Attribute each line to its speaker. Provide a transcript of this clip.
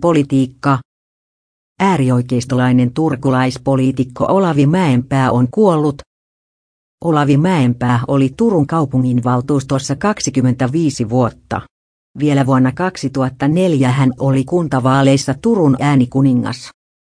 Speaker 1: Politiikka. Äärioikeistolainen turkulaispoliitikko Olavi Mäenpää on kuollut. Olavi Mäenpää oli Turun kaupungin valtuustossa 25 vuotta. Vielä vuonna 2004 hän oli kuntavaaleissa Turun äänikuningas.